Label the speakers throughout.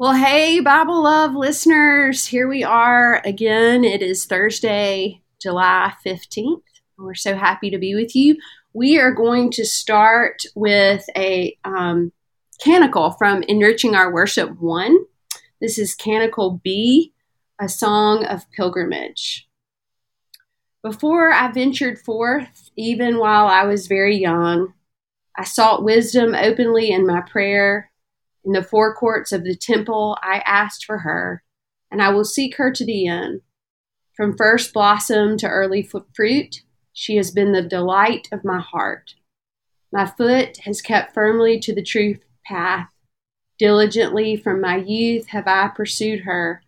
Speaker 1: Well, hey, Bible Love listeners, here we are again. It is Thursday, July 15th. We're so happy to be with you. We are going to start with a um, canticle from Enriching Our Worship 1. This is Canticle B, a song of pilgrimage. Before I ventured forth, even while I was very young, I sought wisdom openly in my prayer in the forecourts of the temple, I asked for her, and I will seek her to the end. From first blossom to early fruit, she has been the delight of my heart. My foot has kept firmly to the truth path. Diligently from my youth have I pursued her.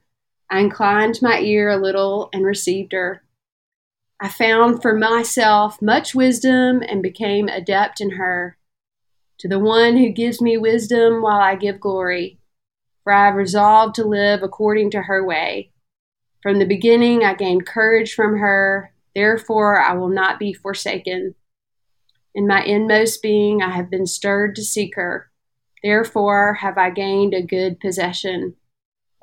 Speaker 1: I inclined my ear a little and received her. I found for myself much wisdom and became adept in her to the one who gives me wisdom while I give glory. For I have resolved to live according to her way. From the beginning I gained courage from her, therefore I will not be forsaken. In my inmost being I have been stirred to seek her, therefore have I gained a good possession.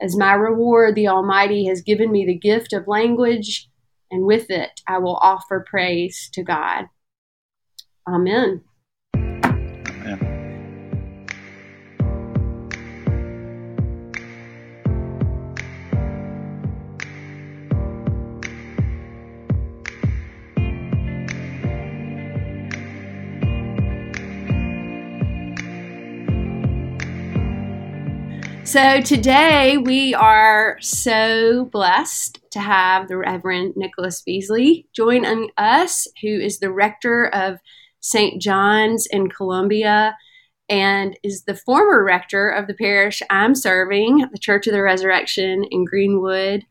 Speaker 1: As my reward, the Almighty has given me the gift of language, and with it I will offer praise to God. Amen. So today we are so blessed to have the Reverend Nicholas Beasley join us, who is the rector of St. John's in Columbia and is the former rector of the parish I'm serving, the Church of the Resurrection in Greenwood.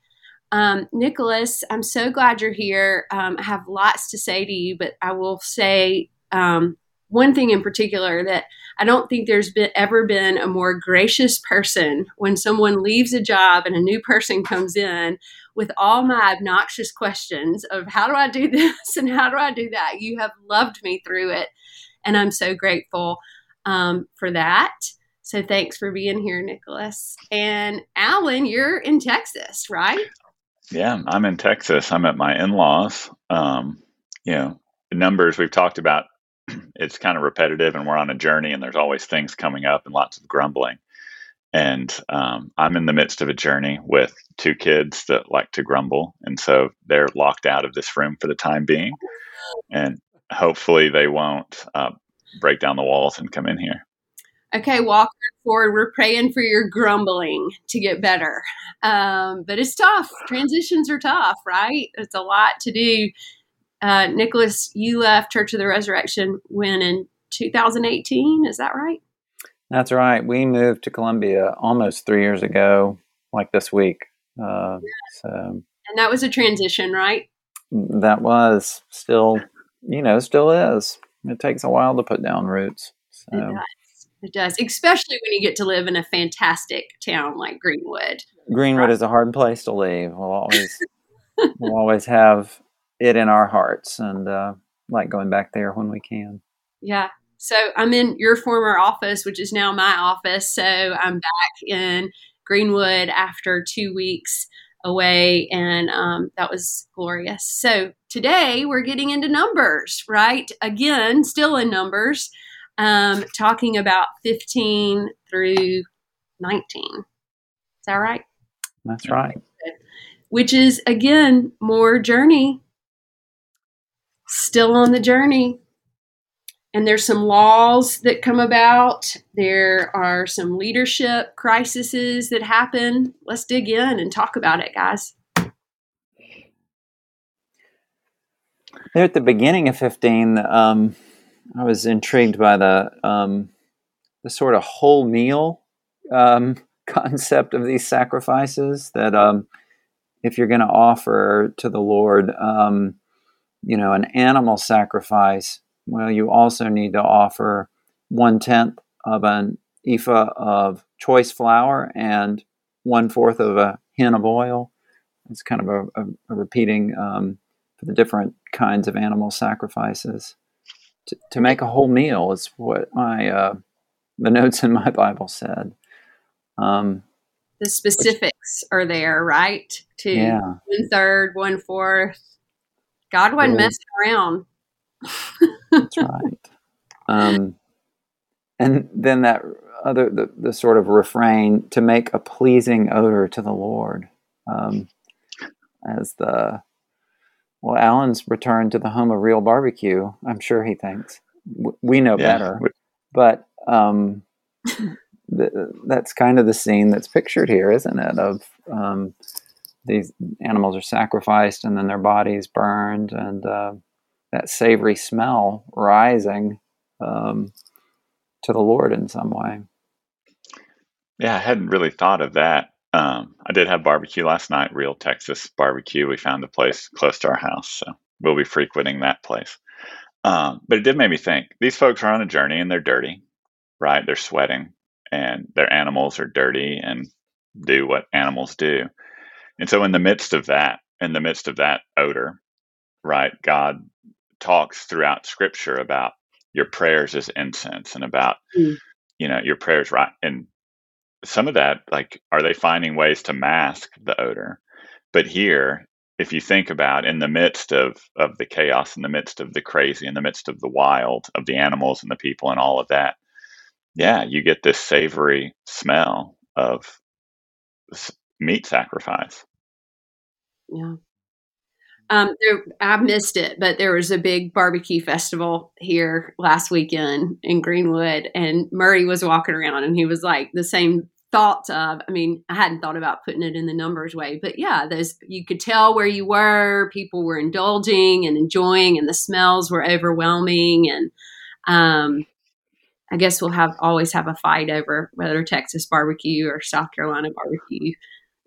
Speaker 1: Um, Nicholas, I'm so glad you're here. Um, I have lots to say to you, but I will say um, one thing in particular that I don't think there's been, ever been a more gracious person when someone leaves a job and a new person comes in with all my obnoxious questions of how do I do this and how do I do that. You have loved me through it, and I'm so grateful um, for that. So thanks for being here, Nicholas. And Alan, you're in Texas, right?
Speaker 2: Yeah, I'm in Texas. I'm at my in-laws. Um, you know, the numbers we've talked about it's kind of repetitive and we're on a journey and there's always things coming up and lots of grumbling. And um, I'm in the midst of a journey with two kids that like to grumble. And so they're locked out of this room for the time being. And hopefully they won't uh, break down the walls and come in here.
Speaker 1: Okay, Walker Ford. We're praying for your grumbling to get better. Um, but it's tough. Transitions are tough, right? It's a lot to do uh, Nicholas, you left Church of the Resurrection when in 2018, is that right?
Speaker 3: That's right. We moved to Columbia almost three years ago, like this week. Uh,
Speaker 1: so, and that was a transition, right?
Speaker 3: That was still, you know, still is. It takes a while to put down roots. So.
Speaker 1: It does. It does, especially when you get to live in a fantastic town like Greenwood.
Speaker 3: Greenwood right. is a hard place to leave. We'll always, we'll always have it in our hearts and uh, like going back there when we can.
Speaker 1: Yeah. So I'm in your former office, which is now my office. So I'm back in Greenwood after two weeks away, and um, that was glorious. So today we're getting into numbers, right? Again, still in numbers, um, talking about 15 through 19. Is that right?
Speaker 3: That's right.
Speaker 1: Which is, again, more journey still on the journey. And there's some laws that come about. There are some leadership crises that happen. Let's dig in and talk about it, guys.
Speaker 3: There at the beginning of 15, um, I was intrigued by the um, the sort of whole meal um, concept of these sacrifices. That um, if you're going to offer to the Lord, um, you know, an animal sacrifice, well, you also need to offer one tenth of an ephah of choice flour and one fourth of a hin of oil. It's kind of a, a, a repeating um, for the different kinds of animal sacrifices. To, to make a whole meal is what my uh, the notes in my Bible said. Um,
Speaker 1: the specifics Which, are there, right? To yeah. one third, one fourth. God wasn't yeah. messing around.
Speaker 3: That's right. Um, and then that other the, the sort of refrain to make a pleasing odor to the Lord, um, as the well, Alan's return to the home of real barbecue. I'm sure he thinks we know yeah. better, but um, the, that's kind of the scene that's pictured here, isn't it? Of um, these animals are sacrificed and then their bodies burned, and uh, that savory smell rising um, to the Lord in some way.
Speaker 2: Yeah, I hadn't really thought of that. Um, I did have barbecue last night, real Texas barbecue. We found a place close to our house, so we'll be frequenting that place. Um, but it did make me think these folks are on a journey and they're dirty, right? They're sweating and their animals are dirty and do what animals do. And so, in the midst of that, in the midst of that odor, right, God talks throughout scripture about your prayers as incense and about, mm. you know, your prayers, right? And some of that, like, are they finding ways to mask the odor? But here, if you think about in the midst of of the chaos in the midst of the crazy in the midst of the wild of the animals and the people and all of that yeah you get this savory smell of meat sacrifice.
Speaker 1: Yeah. Um, there, I missed it, but there was a big barbecue festival here last weekend in Greenwood, and Murray was walking around, and he was like the same thoughts of i mean i hadn't thought about putting it in the numbers way but yeah there's you could tell where you were people were indulging and enjoying and the smells were overwhelming and um i guess we'll have always have a fight over whether texas barbecue or south carolina barbecue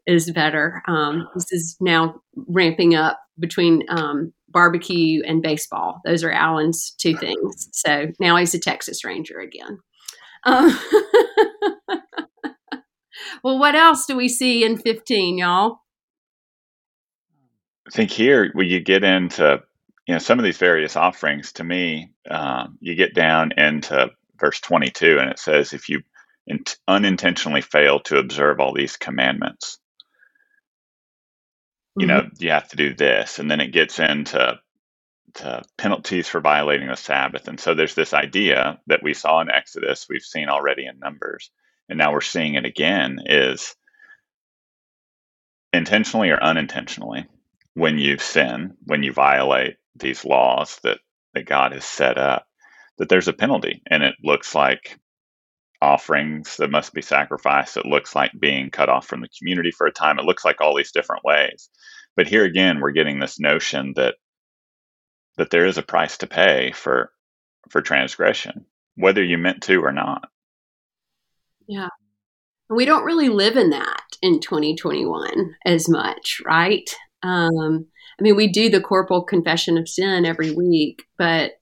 Speaker 1: is better. Um this is now ramping up between um barbecue and baseball. Those are alan's two things. So now he's a texas ranger again. Um, well, what else do we see in 15, y'all?
Speaker 2: I think here, when you get into you know some of these various offerings, to me, um, you get down into verse 22, and it says, "If you in- unintentionally fail to observe all these commandments, you mm-hmm. know you have to do this," and then it gets into to penalties for violating the Sabbath. And so there's this idea that we saw in Exodus, we've seen already in Numbers, and now we're seeing it again is intentionally or unintentionally when you sin when you violate these laws that that god has set up that there's a penalty and it looks like offerings that must be sacrificed it looks like being cut off from the community for a time it looks like all these different ways but here again we're getting this notion that that there is a price to pay for for transgression whether you meant to or not
Speaker 1: yeah. We don't really live in that in 2021 as much, right? Um, I mean, we do the corporal confession of sin every week, but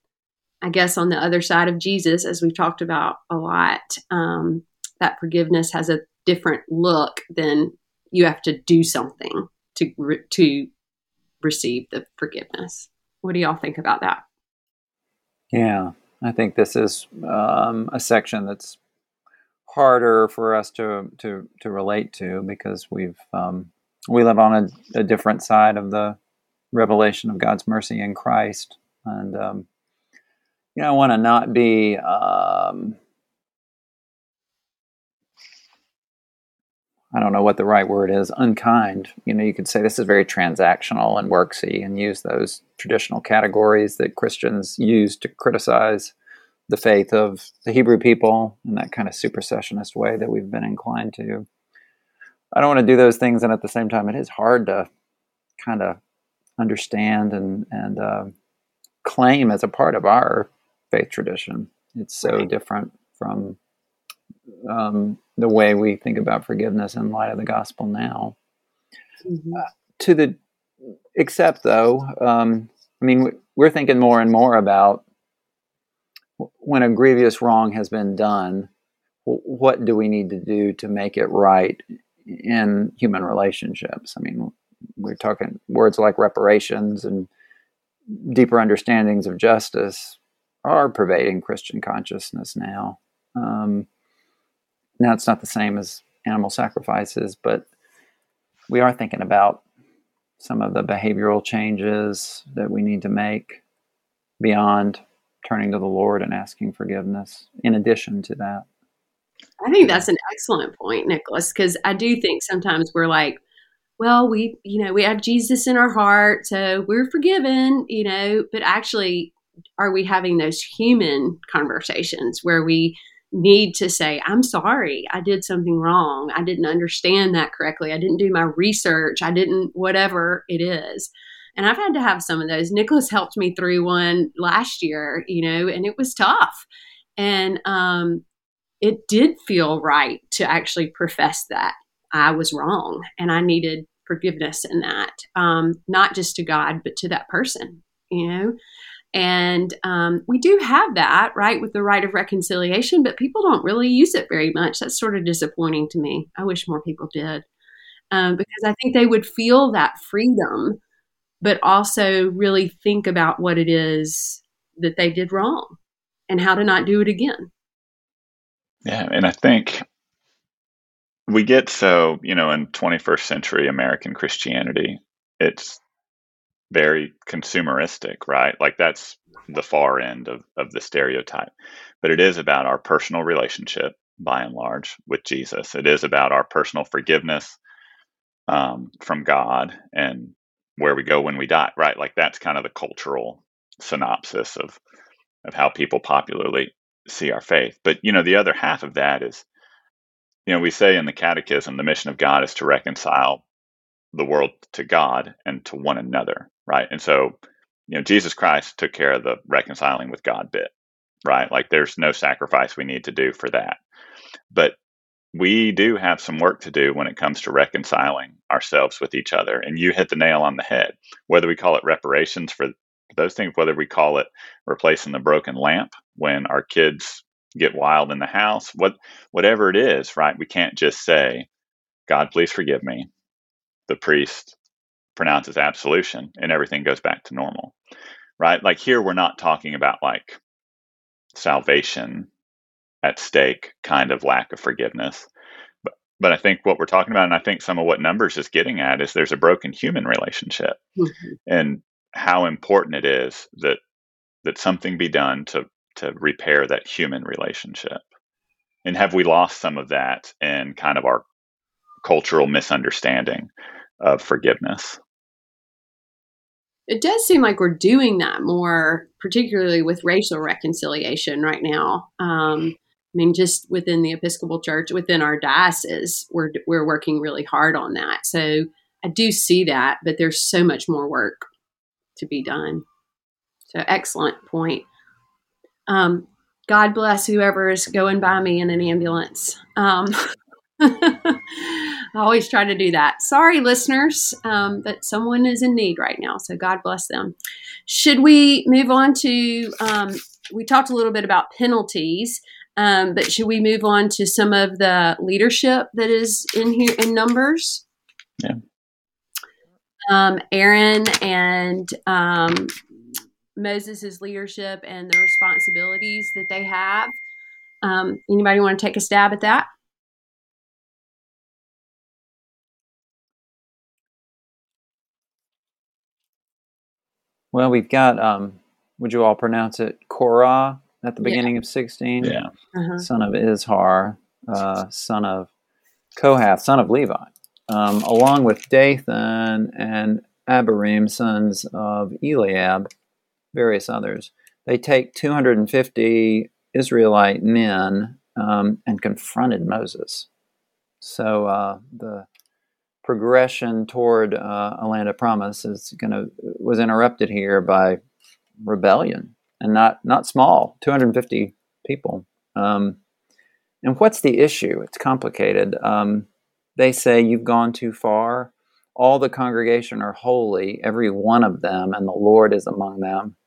Speaker 1: I guess on the other side of Jesus, as we've talked about a lot, um, that forgiveness has a different look than you have to do something to re- to receive the forgiveness. What do y'all think about that?
Speaker 3: Yeah, I think this is um, a section that's harder for us to to to relate to because we've um, we live on a, a, different side of the revelation of God's mercy in Christ, and um, you know, I want to not be. Um, I don't know what the right word is, unkind. You know, you could say this is very transactional and worksy and use those traditional categories that Christians use to criticize the faith of the Hebrew people in that kind of supersessionist way that we've been inclined to. I don't want to do those things, and at the same time, it is hard to kind of understand and and uh, claim as a part of our faith tradition. It's so different from um, the way we think about forgiveness in light of the gospel now. Mm-hmm. Uh, to the except though, um, I mean, we're thinking more and more about when a grievous wrong has been done, what do we need to do to make it right in human relationships? I mean, we're talking words like reparations and deeper understandings of justice are pervading Christian consciousness now. Um, now, it's not the same as animal sacrifices, but we are thinking about some of the behavioral changes that we need to make beyond turning to the Lord and asking forgiveness, in addition to that.
Speaker 1: I think that's an excellent point, Nicholas, because I do think sometimes we're like, well, we, you know, we have Jesus in our heart, so we're forgiven, you know, but actually, are we having those human conversations where we need to say, I'm sorry, I did something wrong. I didn't understand that correctly. I didn't do my research. I didn't, whatever it is. And I've had to have some of those. Nicholas helped me through one last year, you know, and it was tough. And um, it did feel right to actually profess that I was wrong and I needed forgiveness in that, um, not just to God, but to that person, you know? And um, we do have that, right, with the rite of reconciliation, but people don't really use it very much. That's sort of disappointing to me. I wish more people did um, because I think they would feel that freedom, but also really think about what it is that they did wrong and how to not do it again.
Speaker 2: Yeah. And I think we get so, you know, in 21st century American Christianity, it's very consumeristic, right? Like that's the far end of, of the stereotype. But it is about our personal relationship, by and large, with Jesus. It is about our personal forgiveness um, from God and where we go when we die, right? Like that's kind of the cultural synopsis of of how people popularly see our faith. But you know, the other half of that is, you know, we say in the Catechism, the mission of God is to reconcile the world to God and to one another, right? And so, you know, Jesus Christ took care of the reconciling with God bit, right? Like there's no sacrifice we need to do for that. But we do have some work to do when it comes to reconciling ourselves with each other. And you hit the nail on the head. Whether we call it reparations for those things, whether we call it replacing the broken lamp when our kids get wild in the house, what whatever it is, right? We can't just say, God, please forgive me the priest pronounces absolution and everything goes back to normal right like here we're not talking about like salvation at stake kind of lack of forgiveness but but i think what we're talking about and i think some of what numbers is getting at is there's a broken human relationship mm-hmm. and how important it is that that something be done to to repair that human relationship and have we lost some of that in kind of our cultural misunderstanding of forgiveness.
Speaker 1: It does seem like we're doing that more, particularly with racial reconciliation right now. Um, I mean, just within the Episcopal Church, within our diocese, we're we're working really hard on that. So I do see that, but there's so much more work to be done. So excellent point. Um, God bless whoever is going by me in an ambulance. Um, I always try to do that. Sorry, listeners, um, but someone is in need right now, so God bless them. Should we move on to? Um, we talked a little bit about penalties, um, but should we move on to some of the leadership that is in here in Numbers?
Speaker 2: Yeah.
Speaker 1: Um, Aaron and um, Moses' leadership and the responsibilities that they have. Um, anybody want to take a stab at that?
Speaker 3: Well, we've got, um, would you all pronounce it Korah at the beginning yeah. of 16?
Speaker 2: Yeah.
Speaker 3: Uh-huh. Son of Izhar, uh, son of Kohath, son of Levi, um, along with Dathan and Abiram, sons of Eliab, various others. They take 250 Israelite men um, and confronted Moses. So uh, the progression toward uh, a land of promise is going to was interrupted here by rebellion and not not small 250 people. Um, and what's the issue? It's complicated. Um, they say you've gone too far. All the congregation are holy every one of them and the lord is among them.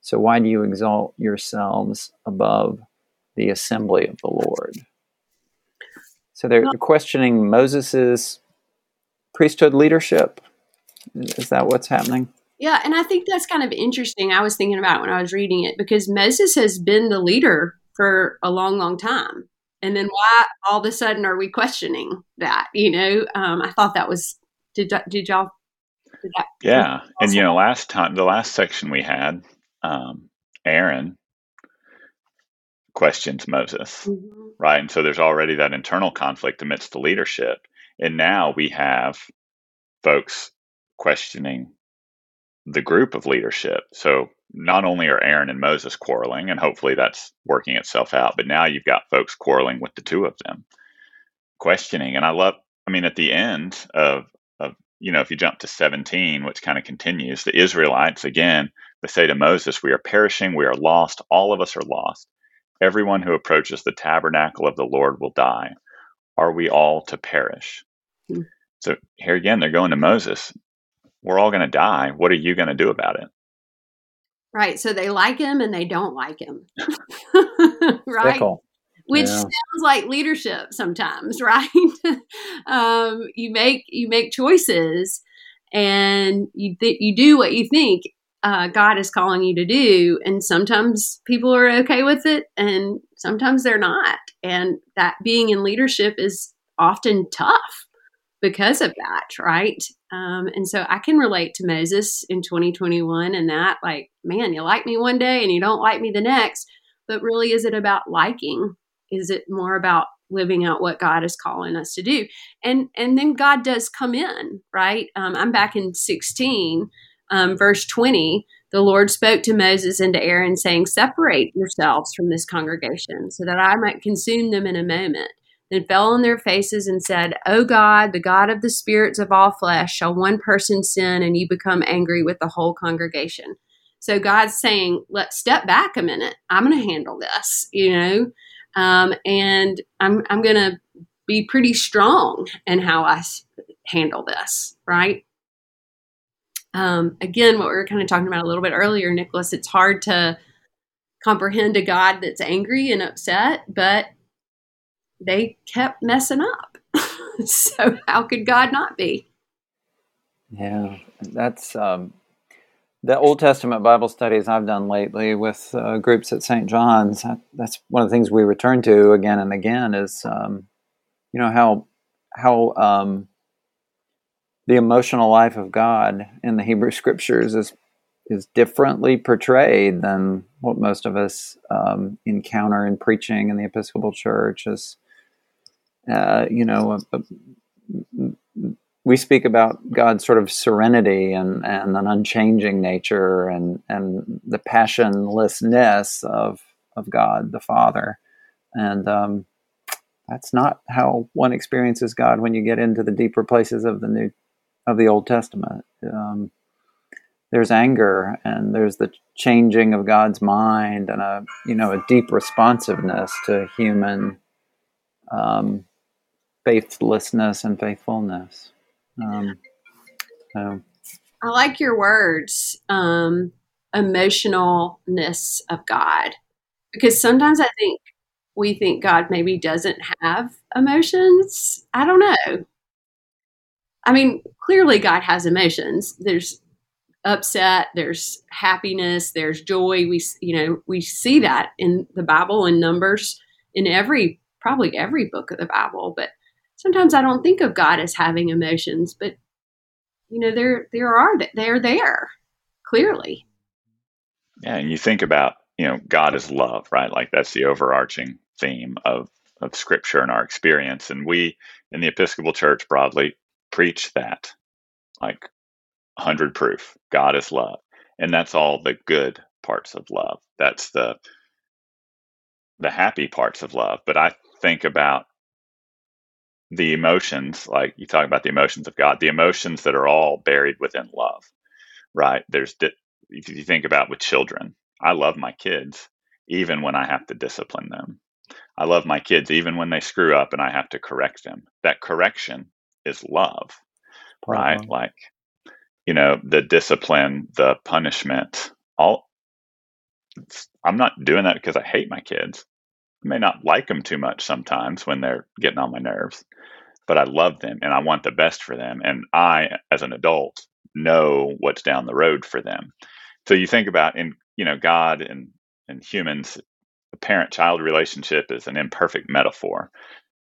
Speaker 3: So why do you exalt yourselves above the assembly of the lord? So they're questioning moses's priesthood leadership. Is that what's happening?
Speaker 1: Yeah, and I think that's kind of interesting. I was thinking about when I was reading it because Moses has been the leader for a long, long time. and then why all of a sudden are we questioning that? You know, um, I thought that was did did y'all?
Speaker 2: Did that yeah, and you know, last time the last section we had, um, Aaron questions Moses, mm-hmm. right? And so there's already that internal conflict amidst the leadership, and now we have folks questioning the group of leadership. So not only are Aaron and Moses quarreling, and hopefully that's working itself out, but now you've got folks quarreling with the two of them, questioning. And I love, I mean, at the end of, of you know, if you jump to 17, which kind of continues, the Israelites again, they say to Moses, We are perishing, we are lost, all of us are lost. Everyone who approaches the tabernacle of the Lord will die. Are we all to perish? So here again, they're going to Moses. We're all going to die. What are you going to do about it?
Speaker 1: Right. So they like him and they don't like him. right. Fickle. Which yeah. sounds like leadership sometimes, right? um, you make you make choices and you th- you do what you think uh, God is calling you to do, and sometimes people are okay with it, and sometimes they're not. And that being in leadership is often tough because of that, right? Um, and so I can relate to Moses in 2021 and that, like, man, you like me one day and you don't like me the next. But really, is it about liking? Is it more about living out what God is calling us to do? And and then God does come in, right? Um, I'm back in 16, um, verse 20. The Lord spoke to Moses and to Aaron, saying, Separate yourselves from this congregation, so that I might consume them in a moment then fell on their faces and said, O God, the God of the spirits of all flesh, shall one person sin and you become angry with the whole congregation? So God's saying, let's step back a minute. I'm going to handle this, you know, um, and I'm, I'm going to be pretty strong in how I handle this, right? Um, again, what we were kind of talking about a little bit earlier, Nicholas, it's hard to comprehend a God that's angry and upset, but they kept messing up. so how could God not be?
Speaker 3: Yeah, that's um, the Old Testament Bible studies I've done lately with uh, groups at St. John's. That's one of the things we return to again and again is, um, you know, how how um, the emotional life of God in the Hebrew Scriptures is is differently portrayed than what most of us um, encounter in preaching in the Episcopal Church. As uh, you know, a, a, we speak about God's sort of serenity and, and an unchanging nature and, and the passionlessness of, of God the Father. And um, that's not how one experiences God when you get into the deeper places of the New of the Old Testament. Um, there's anger and there's the changing of God's mind and a you know a deep responsiveness to human um, faithlessness and faithfulness. Um,
Speaker 1: so. I like your words, um, emotionalness of God, because sometimes I think we think God maybe doesn't have emotions. I don't know. I mean, clearly God has emotions. There's upset, there's happiness, there's joy. We you know, we see that in the Bible in numbers in every probably every book of the Bible, but sometimes I don't think of God as having emotions, but you know, there there are they're there clearly.
Speaker 2: Yeah, and you think about you know God is love, right? Like that's the overarching theme of of Scripture and our experience, and we in the Episcopal Church broadly preach that, like hundred proof. God is love, and that's all the good parts of love. That's the the happy parts of love. But I think about the emotions, like you talk about the emotions of God, the emotions that are all buried within love, right? There's, if you think about with children, I love my kids even when I have to discipline them. I love my kids even when they screw up and I have to correct them. That correction is love, right? Like, you know, the discipline, the punishment, all. I'm not doing that because I hate my kids. I may not like them too much sometimes when they're getting on my nerves, but I love them and I want the best for them. And I, as an adult, know what's down the road for them. So you think about in you know God and and humans a parent child relationship is an imperfect metaphor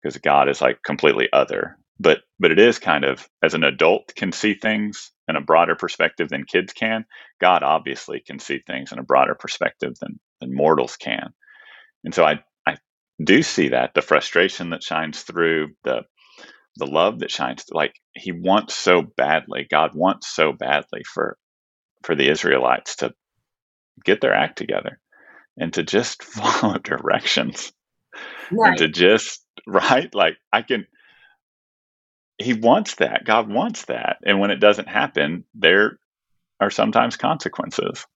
Speaker 2: because God is like completely other. But but it is kind of as an adult can see things in a broader perspective than kids can. God obviously can see things in a broader perspective than than mortals can. And so I I do see that the frustration that shines through the the love that shines like he wants so badly god wants so badly for for the israelites to get their act together and to just follow directions right. and to just right? Like i can he wants that. God wants that. And when it doesn't happen there are sometimes consequences.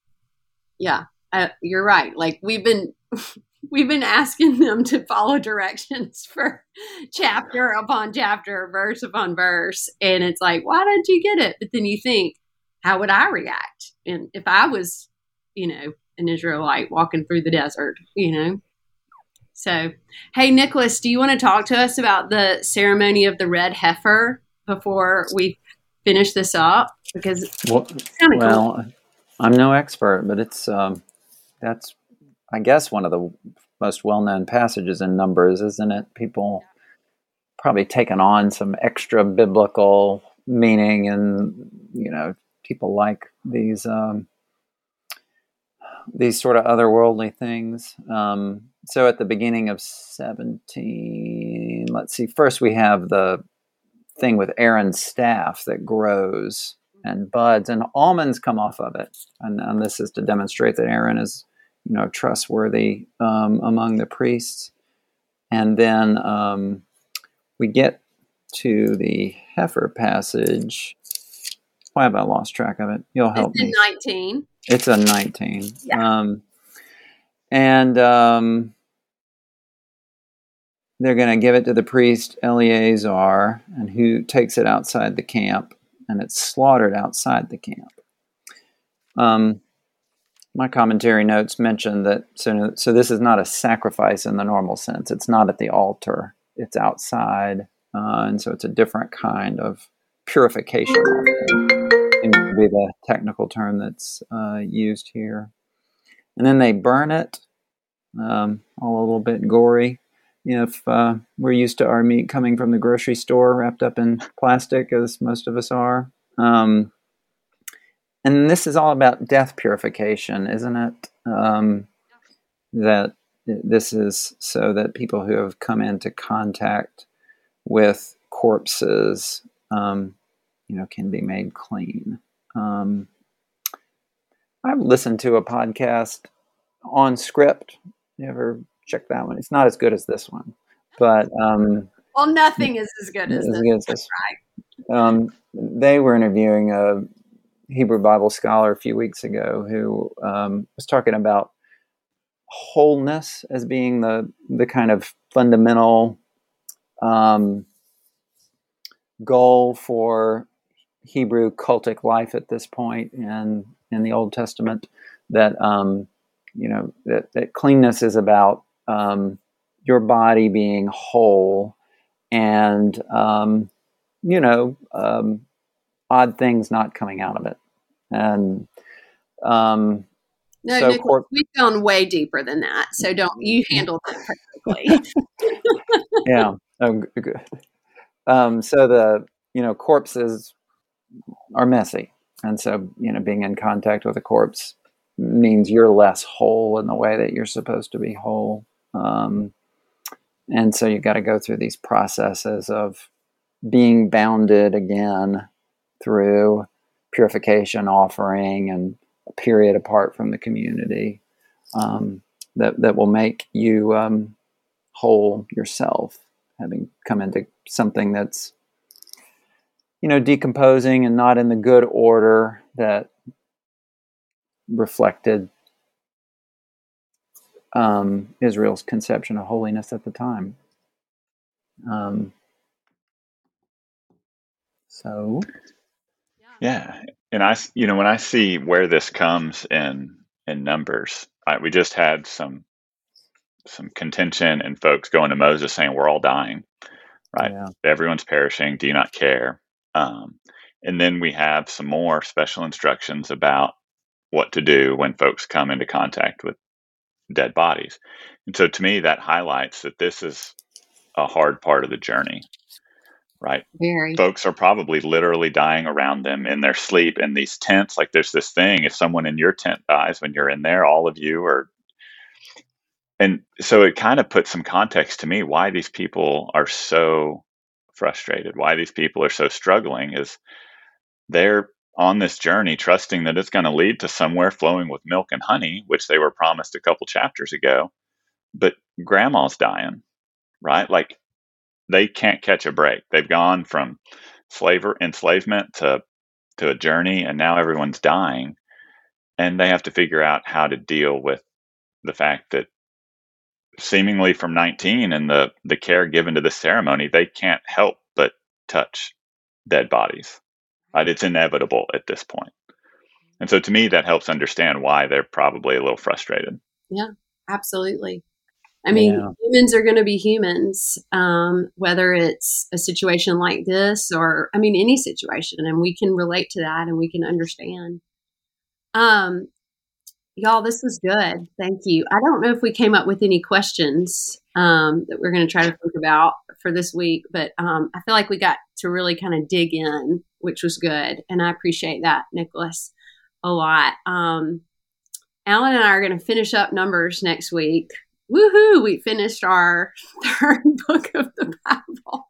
Speaker 1: Yeah. Uh, you're right. Like we've been we've been asking them to follow directions for chapter upon chapter, verse upon verse. And it's like, why don't you get it? But then you think, how would I react? And if I was, you know, an Israelite walking through the desert, you know? So, hey, Nicholas, do you want to talk to us about the ceremony of the red heifer before we finish this up? Because
Speaker 3: well, well cool. I'm no expert, but it's um, that's I guess one of the most well-known passages in Numbers, isn't it? People probably taken on some extra biblical meaning, and you know, people like these um, these sort of otherworldly things. Um, so at the beginning of 17, let's see. First, we have the thing with Aaron's staff that grows and buds, and almonds come off of it, and, and this is to demonstrate that Aaron is you know, trustworthy um, among the priests. And then um, we get to the heifer passage. Why have I lost track of it? You'll help
Speaker 1: it's
Speaker 3: me.
Speaker 1: 19.
Speaker 3: It's a 19.
Speaker 1: Yeah.
Speaker 3: Um, and um, they're going to give it to the priest Eleazar, and who takes it outside the camp, and it's slaughtered outside the camp. Um, my commentary notes mention that so so this is not a sacrifice in the normal sense. It's not at the altar. It's outside, uh, and so it's a different kind of purification. Seems be the technical term that's uh, used here. And then they burn it, um, all a little bit gory. If uh, we're used to our meat coming from the grocery store wrapped up in plastic, as most of us are. Um, and this is all about death purification, isn't it? Um, that this is so that people who have come into contact with corpses, um, you know, can be made clean. Um, I've listened to a podcast OnScript. You ever check that one? It's not as good as this one, but um,
Speaker 1: well, nothing is as good as, as this. Good as this.
Speaker 3: Right. Um, they were interviewing a Hebrew Bible scholar a few weeks ago who um, was talking about wholeness as being the the kind of fundamental um, goal for Hebrew cultic life at this point in in the Old Testament. That um, you know that, that cleanness is about um, your body being whole, and um, you know um, odd things not coming out of it. And um,
Speaker 1: no, so Nicholas, we've gone way deeper than that. So don't you handle that perfectly.
Speaker 3: yeah. Good. Um, so the you know corpses are messy, and so you know being in contact with a corpse means you're less whole in the way that you're supposed to be whole. Um, and so you've got to go through these processes of being bounded again through purification offering and a period apart from the community um, that, that will make you um, whole yourself, having come into something that's you know decomposing and not in the good order that reflected um, Israel's conception of holiness at the time. Um, so
Speaker 2: yeah, and I, you know, when I see where this comes in in numbers, I, we just had some some contention and folks going to Moses saying we're all dying, right? Yeah. Everyone's perishing. Do you not care? Um, and then we have some more special instructions about what to do when folks come into contact with dead bodies. And so to me, that highlights that this is a hard part of the journey, right?
Speaker 1: Very.
Speaker 2: Folks are probably literally dying around them in their sleep in these tents. Like there's this thing if someone in your tent dies when you're in there, all of you are. And so it kind of puts some context to me why these people are so frustrated, why these people are so struggling is they're on this journey trusting that it's going to lead to somewhere flowing with milk and honey, which they were promised a couple chapters ago. But grandma's dying, right? Like they can't catch a break. They've gone from slaver enslavement to to a journey and now everyone's dying and they have to figure out how to deal with the fact that seemingly from 19 and the the care given to the ceremony they can't help but touch dead bodies. It's inevitable at this point. And so to me that helps understand why they're probably a little frustrated.
Speaker 1: Yeah absolutely I mean, yeah. humans are going to be humans, um, whether it's a situation like this or, I mean, any situation, and we can relate to that and we can understand. Um, y'all, this was good. Thank you. I don't know if we came up with any questions um, that we're going to try to think about for this week, but um, I feel like we got to really kind of dig in, which was good, and I appreciate that, Nicholas, a lot. Um, Alan and I are going to finish up numbers next week woohoo, we finished our third book of the Bible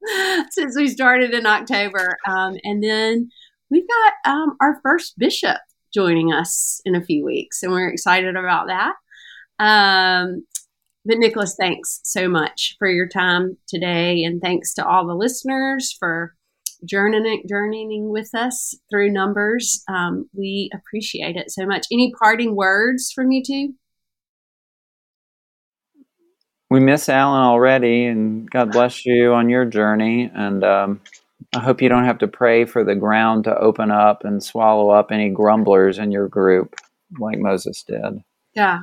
Speaker 1: since we started in October. Um, and then we've got um, our first bishop joining us in a few weeks, and we're excited about that. Um, but Nicholas, thanks so much for your time today, and thanks to all the listeners for journeying journeying with us through numbers. Um, we appreciate it so much. Any parting words from you two?
Speaker 3: We miss Alan already, and God bless you on your journey. And um, I hope you don't have to pray for the ground to open up and swallow up any grumblers in your group like Moses did.
Speaker 1: Yeah.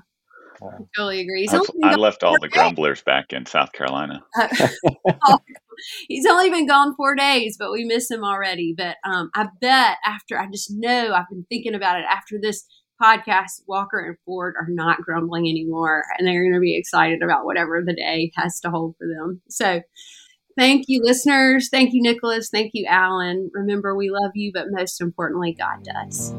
Speaker 1: I totally agree.
Speaker 2: I left all the grumblers back in South Carolina.
Speaker 1: he's only been gone four days, but we miss him already. But um, I bet after, I just know I've been thinking about it after this podcast, Walker and Ford are not grumbling anymore, and they're going to be excited about whatever the day has to hold for them. So, thank you, listeners. Thank you, Nicholas. Thank you, Alan. Remember, we love you, but most importantly, God does.